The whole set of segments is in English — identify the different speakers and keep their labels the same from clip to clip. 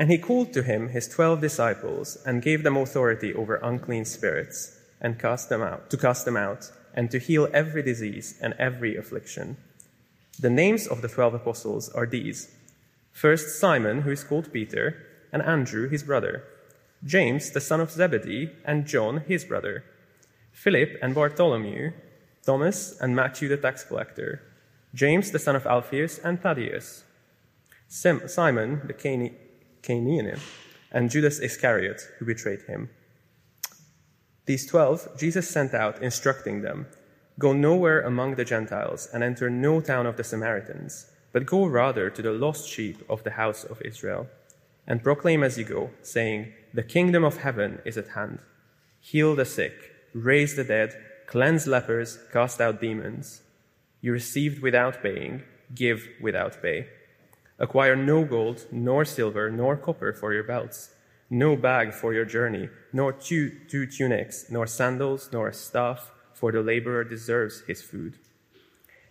Speaker 1: And he called to him his twelve disciples and gave them authority over unclean spirits and cast them out, to cast them out and to heal every disease and every affliction. The names of the twelve apostles are these. First, Simon, who is called Peter, and Andrew, his brother, James, the son of Zebedee, and John, his brother, Philip and Bartholomew, Thomas and Matthew, the tax collector, James, the son of Alphaeus, and Thaddeus, Simon, the Cananaean, and Judas Iscariot, who betrayed him. These twelve Jesus sent out, instructing them Go nowhere among the Gentiles, and enter no town of the Samaritans, but go rather to the lost sheep of the house of Israel. And proclaim as you go, saying, The kingdom of heaven is at hand. Heal the sick, raise the dead, cleanse lepers, cast out demons. You received without paying, give without pay. Acquire no gold, nor silver, nor copper for your belts no bag for your journey, nor two, two tunics, nor sandals, nor a staff, for the laborer deserves his food.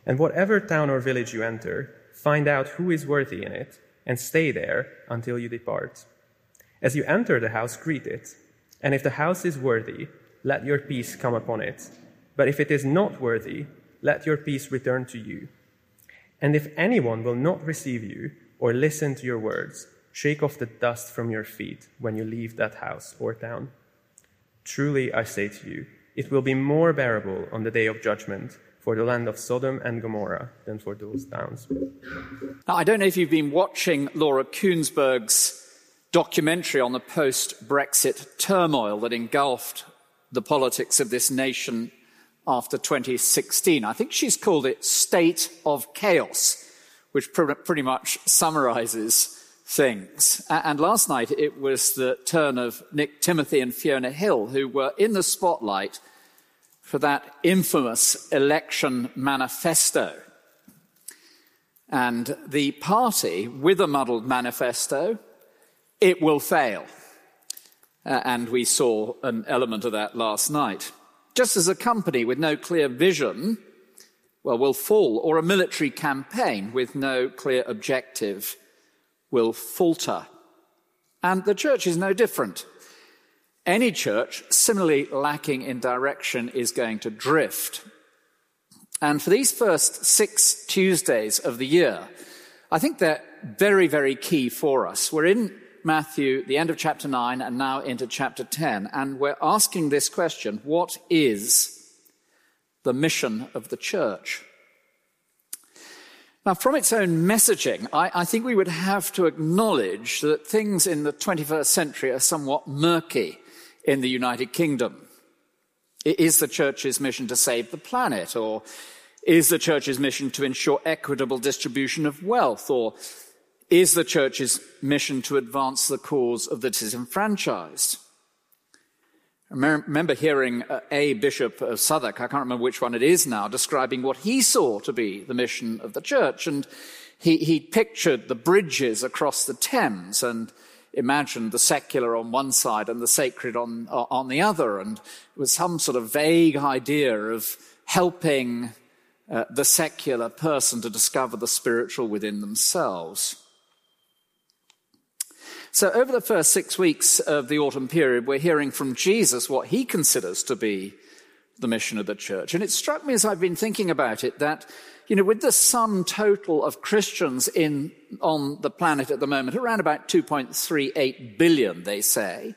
Speaker 1: And whatever town or village you enter, find out who is worthy in it, and stay there until you depart. As you enter the house, greet it. And if the house is worthy, let your peace come upon it. But if it is not worthy, let your peace return to you. And if anyone will not receive you or listen to your words, Shake off the dust from your feet when you leave that house or town. Truly, I say to you, it will be more bearable on the day of judgment for the land of Sodom and Gomorrah than for those towns.
Speaker 2: Now, I don't know if you've been watching Laura Kuenssberg's documentary on the post Brexit turmoil that engulfed the politics of this nation after 2016. I think she's called it State of Chaos, which pretty much summarizes things. And last night it was the turn of Nick Timothy and Fiona Hill, who were in the spotlight for that infamous election manifesto. And the party, with a muddled manifesto, it will fail. Uh, and we saw an element of that last night. Just as a company with no clear vision, well, will fall, or a military campaign with no clear objective will falter. And the church is no different. Any church similarly lacking in direction is going to drift. And for these first six Tuesdays of the year, I think they're very, very key for us. We're in Matthew, the end of chapter 9, and now into chapter 10, and we're asking this question What is the mission of the church? Now, from its own messaging, I, I, think we would have to acknowledge that things in the 21st century are somewhat murky in the United Kingdom. Is the church's mission to save the planet? Or is the church's mission to ensure equitable distribution of wealth? Or is the church's mission to advance the cause of the disenfranchised? I remember hearing uh, a bishop of Southwark, I can't remember which one it is now, describing what he saw to be the mission of the church. And he, he pictured the bridges across the Thames and imagined the secular on one side and the sacred on, uh, on the other. And it was some sort of vague idea of helping uh, the secular person to discover the spiritual within themselves. So, over the first six weeks of the autumn period, we're hearing from Jesus what he considers to be the mission of the church. And it struck me as I've been thinking about it that, you know, with the sum total of Christians in, on the planet at the moment, around about 2.38 billion, they say,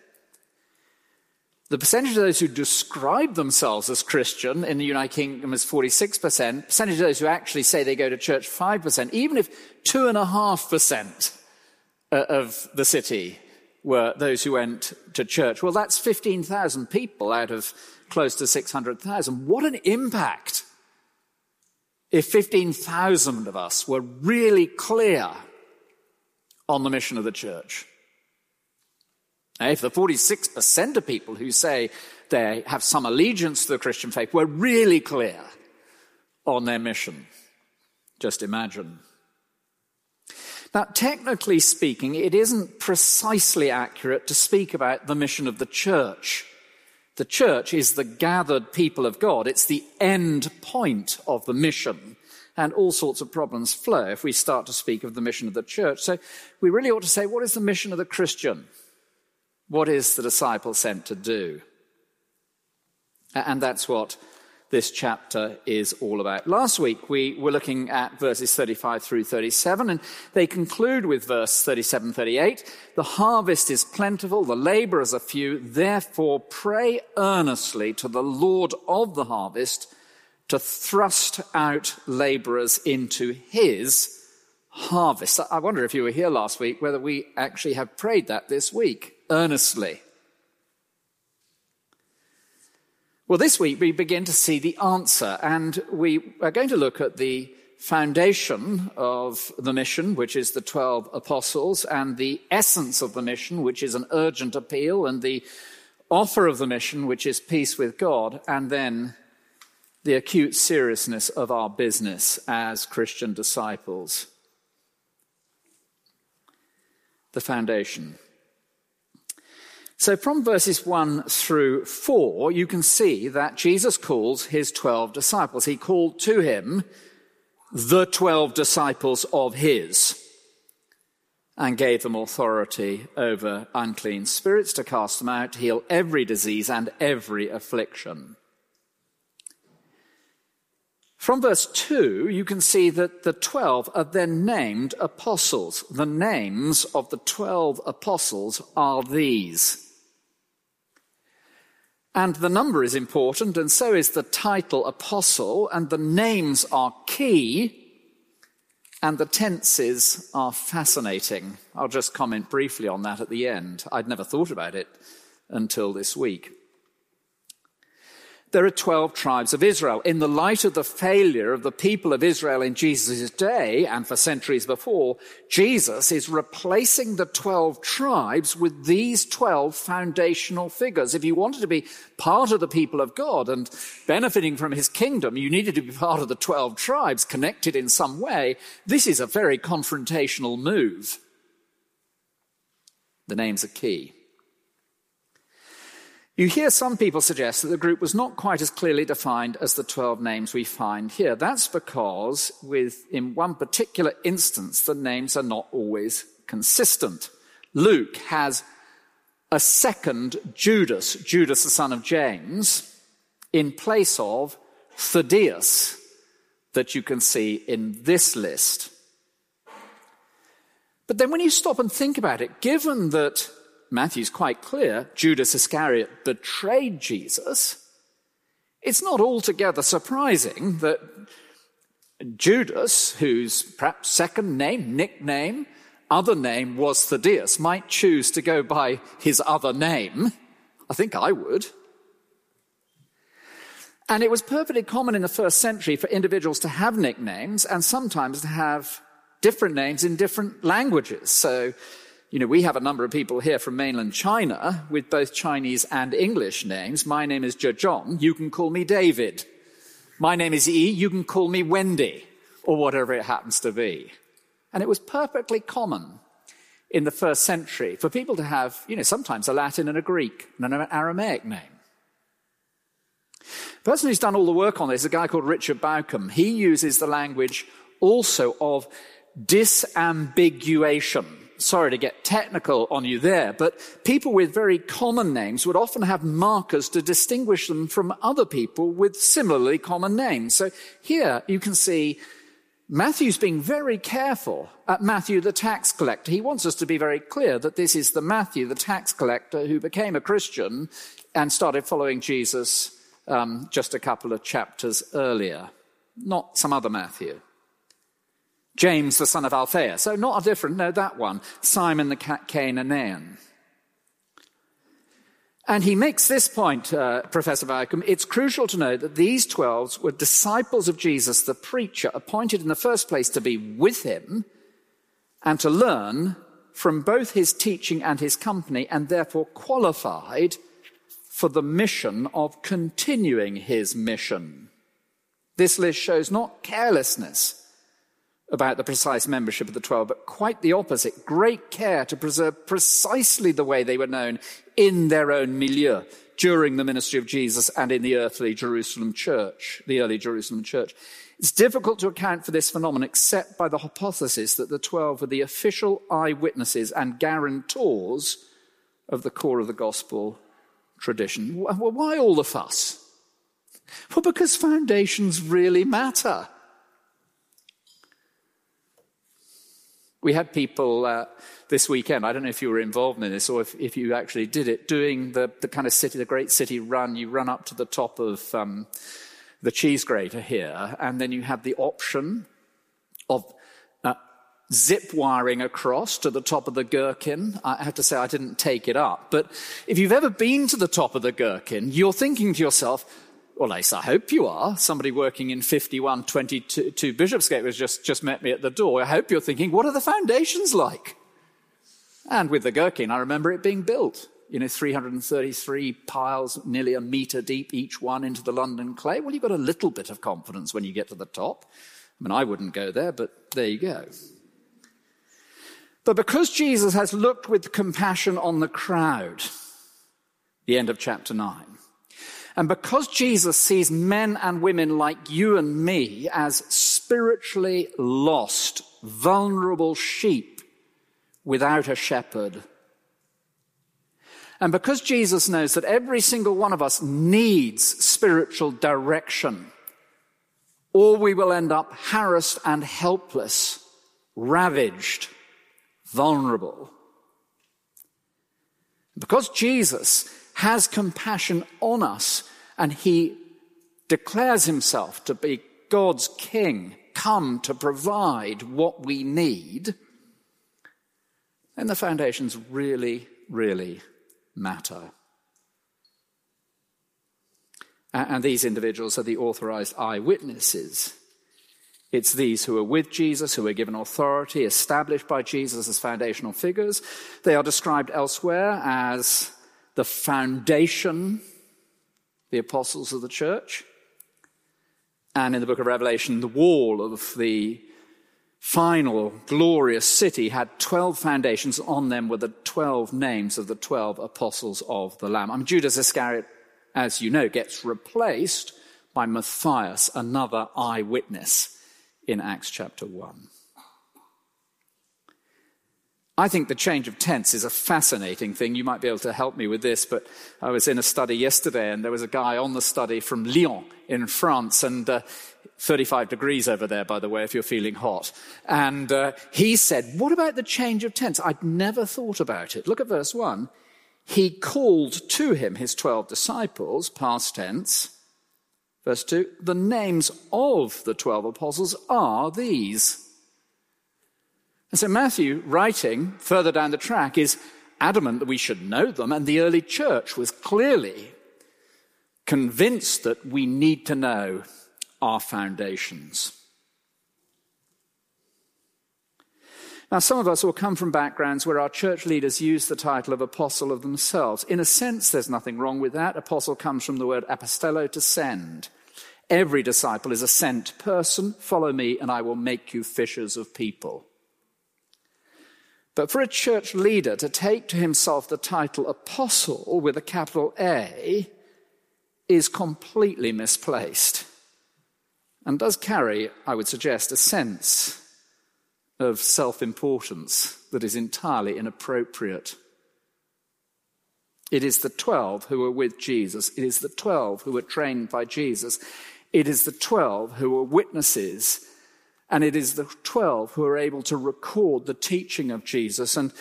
Speaker 2: the percentage of those who describe themselves as Christian in the United Kingdom is 46%. Percentage of those who actually say they go to church, 5%. Even if 2.5% uh, of the city were those who went to church. Well, that's 15,000 people out of close to 600,000. What an impact if 15,000 of us were really clear on the mission of the church. If the 46% of people who say they have some allegiance to the Christian faith were really clear on their mission, just imagine now, technically speaking, it isn't precisely accurate to speak about the mission of the church. The church is the gathered people of God. It's the end point of the mission and all sorts of problems flow if we start to speak of the mission of the church. So we really ought to say, what is the mission of the Christian? What is the disciple sent to do? And that's what this chapter is all about. Last week we were looking at verses 35 through 37 and they conclude with verse 37 38. The harvest is plentiful, the laborers are few, therefore pray earnestly to the Lord of the harvest to thrust out laborers into his harvest. I wonder if you were here last week whether we actually have prayed that this week earnestly. Well, this week we begin to see the answer, and we are going to look at the foundation of the mission, which is the 12 apostles, and the essence of the mission, which is an urgent appeal, and the offer of the mission, which is peace with God, and then the acute seriousness of our business as Christian disciples. The foundation. So, from verses 1 through 4, you can see that Jesus calls his 12 disciples. He called to him the 12 disciples of his and gave them authority over unclean spirits to cast them out, heal every disease and every affliction. From verse 2, you can see that the 12 are then named apostles. The names of the 12 apostles are these. And the number is important, and so is the title apostle, and the names are key, and the tenses are fascinating. I'll just comment briefly on that at the end. I'd never thought about it until this week there are 12 tribes of Israel. In the light of the failure of the people of Israel in Jesus' day and for centuries before, Jesus is replacing the 12 tribes with these 12 foundational figures. If you wanted to be part of the people of God and benefiting from his kingdom, you needed to be part of the 12 tribes connected in some way. This is a very confrontational move. The names are key. You hear some people suggest that the group was not quite as clearly defined as the 12 names we find here. That's because, with, in one particular instance, the names are not always consistent. Luke has a second Judas, Judas the son of James, in place of Thaddeus, that you can see in this list. But then when you stop and think about it, given that Matthew's quite clear Judas Iscariot betrayed Jesus, it's not altogether surprising that Judas, whose perhaps second name, nickname, other name was Thaddeus, might choose to go by his other name. I think I would. And it was perfectly common in the first century for individuals to have nicknames and sometimes to have different names in different languages. So you know, we have a number of people here from mainland China with both Chinese and English names. My name is Zhezhong. You can call me David. My name is E. You can call me Wendy or whatever it happens to be. And it was perfectly common in the first century for people to have, you know, sometimes a Latin and a Greek and an Aramaic name. The person who's done all the work on this is a guy called Richard Bauckham. He uses the language also of disambiguation sorry to get technical on you there, but people with very common names would often have markers to distinguish them from other people with similarly common names. So here you can see Matthew's being very careful at Matthew the tax collector. He wants us to be very clear that this is the Matthew the tax collector who became a Christian and started following Jesus um, just a couple of chapters earlier, not some other Matthew. James, the son of Alphaeus. So not a different, no, that one. Simon the Cananaean. And he makes this point, uh, Professor Bauckham. It's crucial to know that these twelves were disciples of Jesus, the preacher, appointed in the first place to be with him and to learn from both his teaching and his company, and therefore qualified for the mission of continuing his mission. This list shows not carelessness about the precise membership of the Twelve, but quite the opposite. Great care to preserve precisely the way they were known in their own milieu. during the ministry of Jesus and in the earthly Jerusalem church, the early Jerusalem church. It's difficult to account for this phenomenon except by the hypothesis that the 12 were the official eyewitnesses and guarantors of the core of the gospel tradition. Well, why all the fuss? Well, because foundations really matter. We had people uh, this weekend, I don't know if you were involved in this or if, if you actually did it, doing the, the kind of city, the great city run. You run up to the top of um, the cheese grater here, and then you have the option of uh, zip wiring across to the top of the gherkin. I have to say, I didn't take it up. But if you've ever been to the top of the gherkin, you're thinking to yourself, well, least I hope you are. Somebody working in 5122 Bishopsgate was just, just met me at the door. I hope you're thinking, what are the foundations like? And with the gherkin, I remember it being built. You know, 333 piles, nearly a meter deep, each one into the London clay. Well, you've got a little bit of confidence when you get to the top. I mean, I wouldn't go there, but there you go. But because Jesus has looked with compassion on the crowd, the end of chapter 9, and because Jesus sees men and women like you and me as spiritually lost, vulnerable sheep without a shepherd, and because Jesus knows that every single one of us needs spiritual direction, or we will end up harassed and helpless, ravaged, vulnerable. Because Jesus has compassion on us and he declares himself to be God's king, come to provide what we need, then the foundations really, really matter. And these individuals are the authorized eyewitnesses. It's these who are with Jesus, who are given authority, established by Jesus as foundational figures. They are described elsewhere as the foundation, the apostles of the church. And in the book of Revelation, the wall of the final glorious city had 12 foundations. On them were the 12 names of the 12 apostles of the Lamb. I mean, Judas Iscariot, as you know, gets replaced by Matthias, another eyewitness in Acts chapter 1. I think the change of tense is a fascinating thing. You might be able to help me with this, but I was in a study yesterday and there was a guy on the study from Lyon in France and uh, 35 degrees over there, by the way, if you're feeling hot. And uh, he said, What about the change of tense? I'd never thought about it. Look at verse 1. He called to him his 12 disciples, past tense. Verse 2 The names of the 12 apostles are these. And so Matthew, writing further down the track, is adamant that we should know them, and the early church was clearly convinced that we need to know our foundations. Now, some of us will come from backgrounds where our church leaders use the title of apostle of themselves. In a sense, there's nothing wrong with that. Apostle comes from the word apostello, to send. Every disciple is a sent person. Follow me, and I will make you fishers of people. But for a church leader to take to himself the title apostle with a capital A is completely misplaced and does carry, I would suggest, a sense of self importance that is entirely inappropriate. It is the 12 who are with Jesus. It is the 12 who were trained by Jesus. It is the 12 who are witnesses and it is the 12 who are able to record the teaching of Jesus. And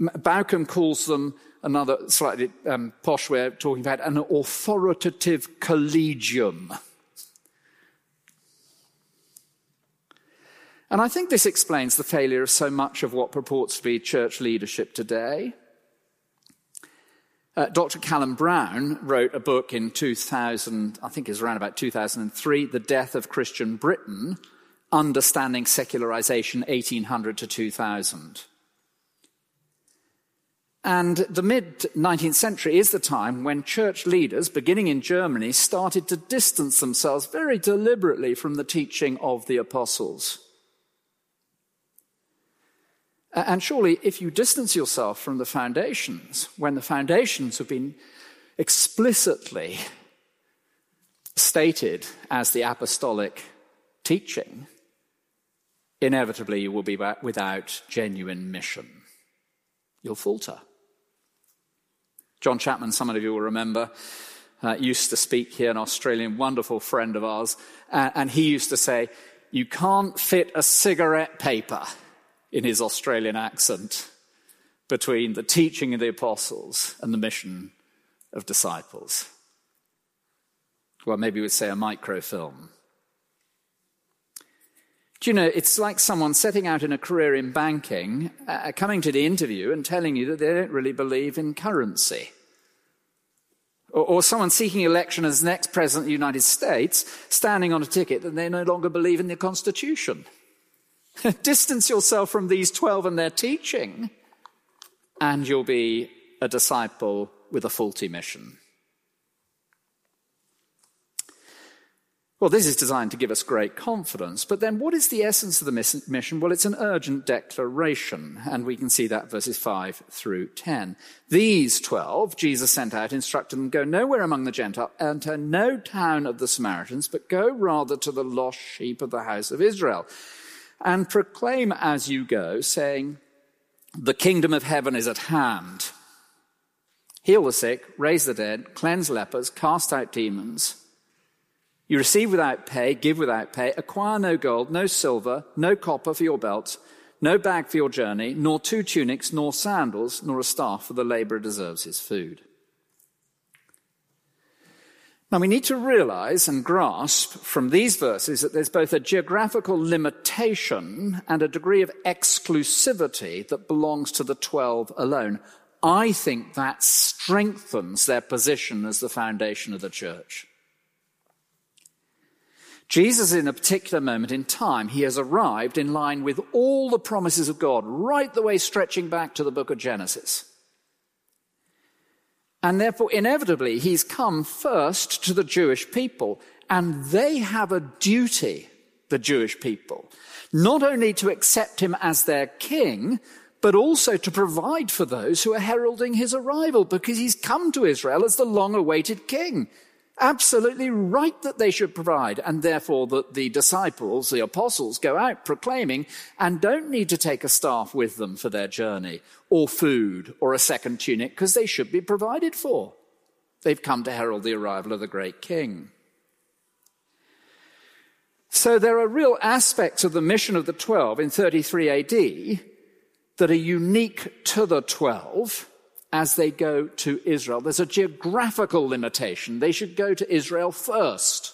Speaker 2: Bauckham calls them another slightly um, posh way of talking about an authoritative collegium. And I think this explains the failure of so much of what purports to be church leadership today. Uh, Dr. Callum Brown wrote a book in 2000, I think it was around about 2003, The Death of Christian Britain, Understanding Secularization 1800 to 2000. And the mid 19th century is the time when church leaders, beginning in Germany, started to distance themselves very deliberately from the teaching of the apostles. And surely, if you distance yourself from the foundations, when the foundations have been explicitly stated as the apostolic teaching, inevitably you will be without genuine mission. You'll falter. John Chapman, some of you will remember, uh, used to speak here, an Australian wonderful friend of ours, uh, and he used to say, You can't fit a cigarette paper in his Australian accent between the teaching of the apostles and the mission of disciples. Well, maybe we'd say a microfilm. Do you know, it's like someone setting out in a career in banking, uh, coming to the interview and telling you that they don't really believe in currency. Or, or someone seeking election as next president of the United States, standing on a ticket that they no longer believe in the Constitution. Distance yourself from these 12 and their teaching, and you'll be a disciple with a faulty mission. Well, this is designed to give us great confidence. But then, what is the essence of the mission? Well, it's an urgent declaration, and we can see that verses 5 through 10. These 12, Jesus sent out, instructed them, Go nowhere among the Gentiles, enter no town of the Samaritans, but go rather to the lost sheep of the house of Israel, and proclaim as you go, saying, The kingdom of heaven is at hand. Heal the sick, raise the dead, cleanse lepers, cast out demons. You receive without pay, give without pay, acquire no gold, no silver, no copper for your belt, no bag for your journey, nor two tunics, nor sandals, nor a staff, for the laborer deserves his food. Now we need to realize and grasp from these verses that there's both a geographical limitation and a degree of exclusivity that belongs to the 12 alone. I think that strengthens their position as the foundation of the church. Jesus, in a particular moment in time, he has arrived in line with all the promises of God, right the way stretching back to the book of Genesis. And therefore, inevitably, he's come first to the Jewish people, and they have a duty, the Jewish people, not only to accept him as their king, but also to provide for those who are heralding his arrival, because he's come to Israel as the long awaited king absolutely right that they should provide, and therefore that the disciples, the apostles, go out proclaiming and don't need to take a staff with them for their journey, or food, or a second tunic, because they should be provided for. They've come to herald the arrival of the great king. So there are real aspects of the mission of the 12 in 33 AD that are unique to the 12 as they go to Israel. There's a geographical limitation. They should go to Israel first.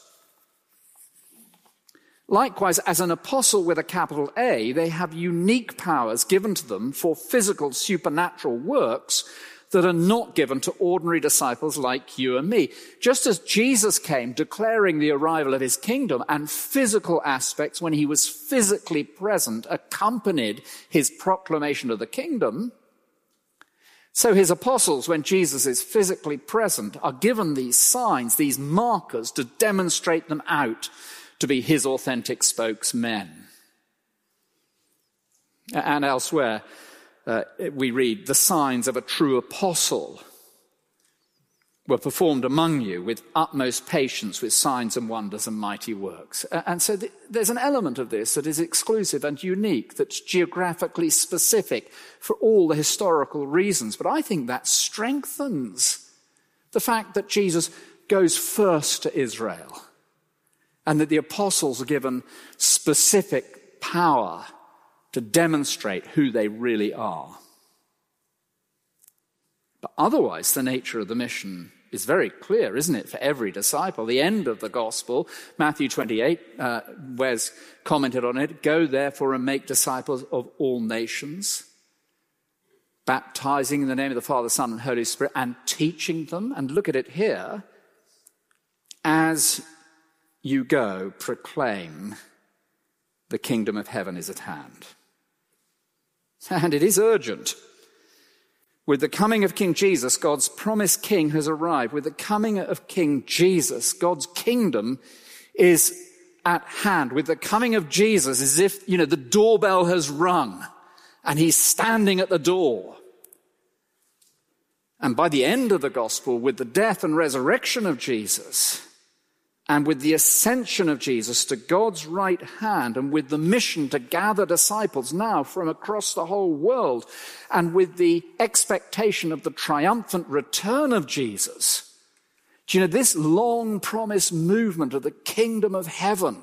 Speaker 2: Likewise, as an apostle with a capital A, they have unique powers given to them for physical supernatural works that are not given to ordinary disciples like you and me. Just as Jesus came declaring the arrival of his kingdom and physical aspects when he was physically present accompanied his proclamation of the kingdom, so his apostles, when Jesus is physically present, are given these signs, these markers to demonstrate them out to be his authentic spokesmen. And elsewhere, uh, we read the signs of a true apostle were performed among you with utmost patience, with signs and wonders and mighty works. And so there's an element of this that is exclusive and unique, that's geographically specific for all the historical reasons. But I think that strengthens the fact that Jesus goes first to Israel and that the apostles are given specific power to demonstrate who they really are. But otherwise, the nature of the mission is very clear, isn't it, for every disciple? The end of the gospel, Matthew 28, uh, Wes commented on it go therefore and make disciples of all nations, baptizing in the name of the Father, Son, and Holy Spirit, and teaching them. And look at it here as you go, proclaim the kingdom of heaven is at hand. And it is urgent. With the coming of King Jesus, God's promised king has arrived. With the coming of King Jesus, God's kingdom is at hand. With the coming of Jesus, as if, you know, the doorbell has rung and he's standing at the door. And by the end of the gospel, with the death and resurrection of Jesus, and with the ascension of Jesus to God's right hand, and with the mission to gather disciples now from across the whole world, and with the expectation of the triumphant return of Jesus, do you know this long promised movement of the kingdom of heaven?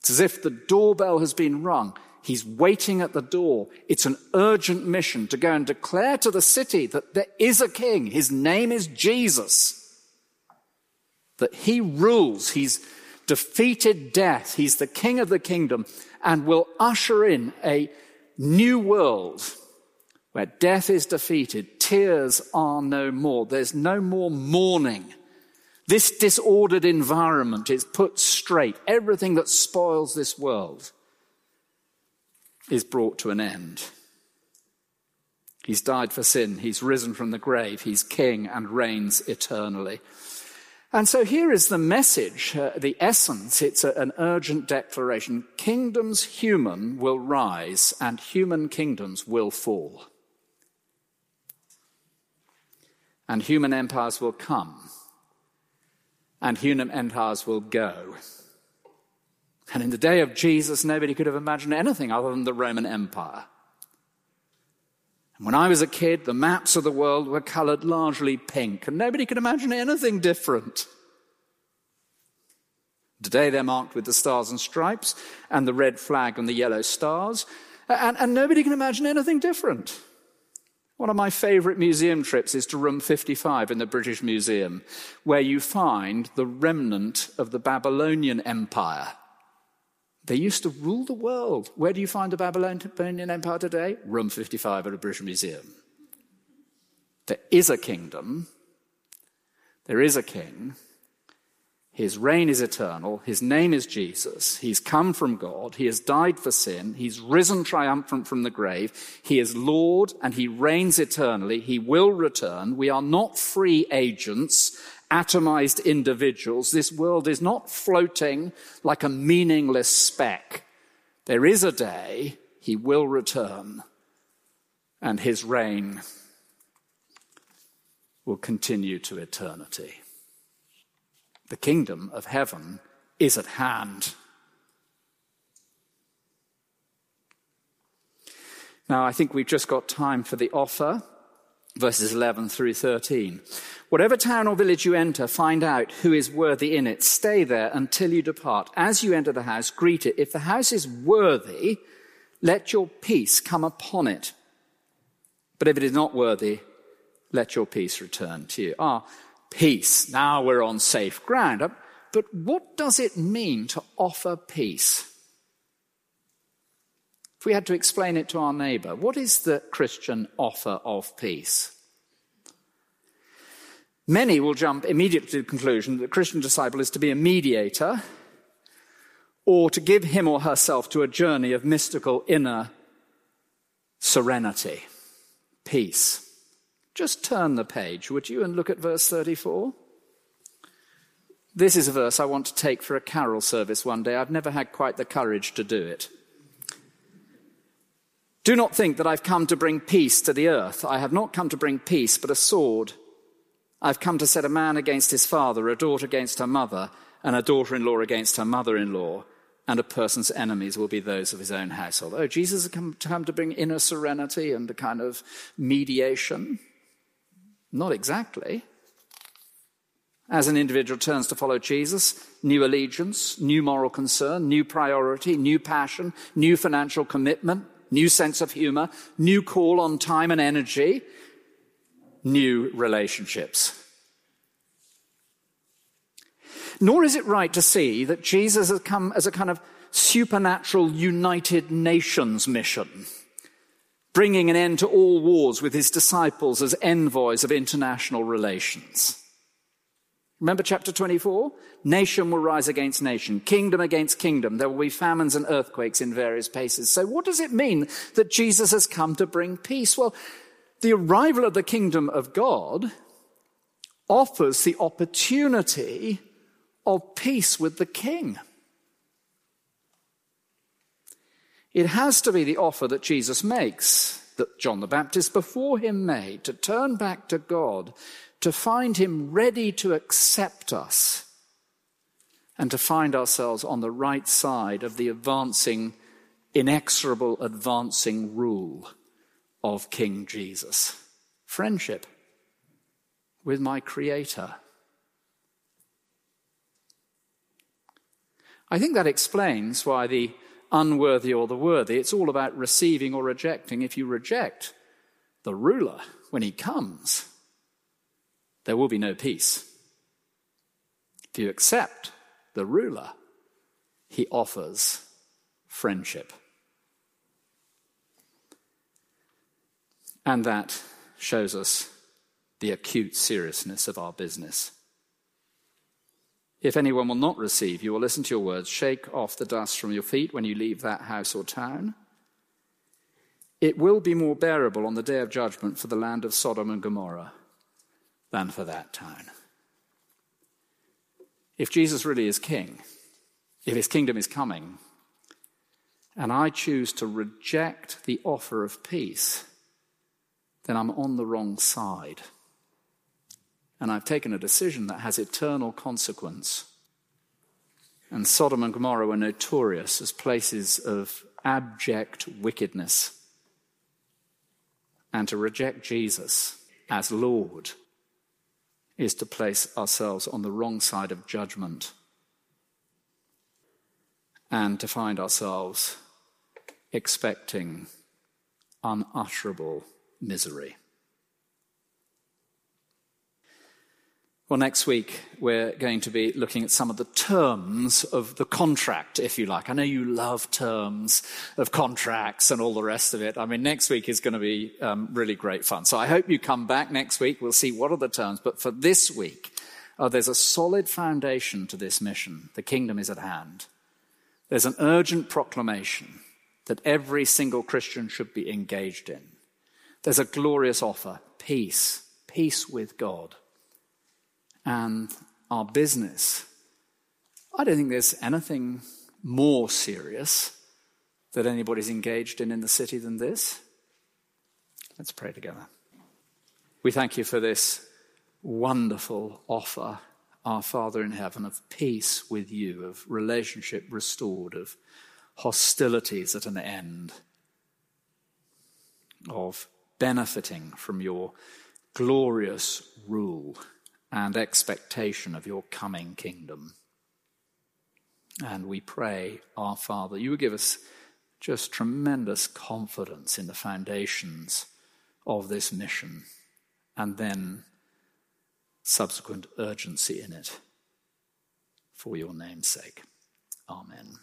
Speaker 2: It's as if the doorbell has been rung He's waiting at the door. It's an urgent mission to go and declare to the city that there is a king. His name is Jesus. That he rules. He's defeated death. He's the king of the kingdom and will usher in a new world where death is defeated. Tears are no more. There's no more mourning. This disordered environment is put straight. Everything that spoils this world is brought to an end. He's died for sin. He's risen from the grave. He's king and reigns eternally. And so here is the message, uh, the essence. It's a, an urgent declaration. Kingdoms human will rise and human kingdoms will fall. And human empires will come and human empires will go. And in the day of Jesus, nobody could have imagined anything other than the Roman Empire. And when I was a kid, the maps of the world were colored largely pink, and nobody could imagine anything different. Today they're marked with the stars and stripes, and the red flag and the yellow stars, and, and nobody can imagine anything different. One of my favorite museum trips is to room 55 in the British Museum, where you find the remnant of the Babylonian Empire. They used to rule the world. Where do you find the Babylonian Empire today? Room 55 at a British Museum. There is a kingdom. There is a king. His reign is eternal. His name is Jesus. He's come from God. He has died for sin. He's risen triumphant from the grave. He is Lord and he reigns eternally. He will return. We are not free agents atomized individuals. This world is not floating like a meaningless speck. There is a day he will return and his reign will continue to eternity. The kingdom of heaven is at hand. Now, I think we've just got time for the offer, verses 11 through 13. Whatever town or village you enter, find out who is worthy in it. Stay there until you depart. As you enter the house, greet it. If the house is worthy, let your peace come upon it. But if it is not worthy, let your peace return to you. Ah, peace. Now we're on safe ground. Uh, but what does it mean to offer peace? If we had to explain it to our neighbor, what is the Christian offer of peace? Many will jump immediately to the conclusion that the Christian disciple is to be a mediator or to give him or herself to a journey of mystical inner serenity, peace. Just turn the page, would you, and look at verse 34. This is a verse I want to take for a carol service one day. I've never had quite the courage to do it. Do not think that I've come to bring peace to the earth. I have not come to bring peace, but a sword. I've come to set a man against his father, a daughter against her mother, and a daughter in law against her mother in law, and a person's enemies will be those of his own household. Oh, Jesus has come to, bring inner serenity and a kind of mediation? Not exactly. As an individual turns to follow Jesus, new allegiance, new moral concern, new priority, new passion, new financial commitment, new sense of humor, new call on time and energy, new relationships. Nor is it right to see that Jesus has come as a kind of supernatural United Nations mission, bringing an end to all wars with his disciples as envoys of international relations. Remember chapter 24? Nation will rise against nation, kingdom against kingdom. There will be famines and earthquakes in various places. So what does it mean that Jesus has come to bring peace? Well, the arrival of the kingdom of God offers the opportunity of peace with the king. It has to be the offer that Jesus makes. that John the Baptist before him made to turn back to God, to find him ready to accept us, and to find ourselves on the right side of the advancing, inexorable advancing rule of King Jesus. Friendship with my Creator. I think that explains why the unworthy or the worthy, it's all about receiving or rejecting. If you reject the ruler when he comes, there will be no peace. If you accept the ruler, he offers friendship. And that shows us the acute seriousness of our business. If anyone will not receive you or listen to your words, shake off the dust from your feet when you leave that house or town. It will be more bearable on the day of judgment for the land of Sodom and Gomorrah than for that town. If Jesus really is king, if his kingdom is coming, and I choose to reject the offer of peace, then I'm on the wrong side. And I've taken a decision that has eternal consequence. And Sodom and Gomorrah were notorious as places of abject wickedness. And to reject Jesus as Lord is to place ourselves on the wrong side of judgment and to find ourselves expecting unutterable misery. Well, next week we're going to be looking at some of the terms of the contract, if you like. I know you love terms of contracts and all the rest of it. I mean, next week is going to be um, really great fun. So I hope you come back next week. We'll see what are the terms. But for this week, uh, there's a solid foundation to this mission. The kingdom is at hand. There's an urgent proclamation that every single Christian should be engaged in. There's a glorious offer peace, peace with God and our business. I don't think there's anything more serious that anybody's engaged in in the city than this. Let's pray together. We thank you for this wonderful offer, our Father in heaven, of peace with you, of relationship restored, of hostilities at an end, of benefiting from your glorious rule and expectation of your coming kingdom. And we pray, Our Father, you would give us just tremendous confidence in the foundations of this mission and then subsequent urgency in it for your name's sake. Amen.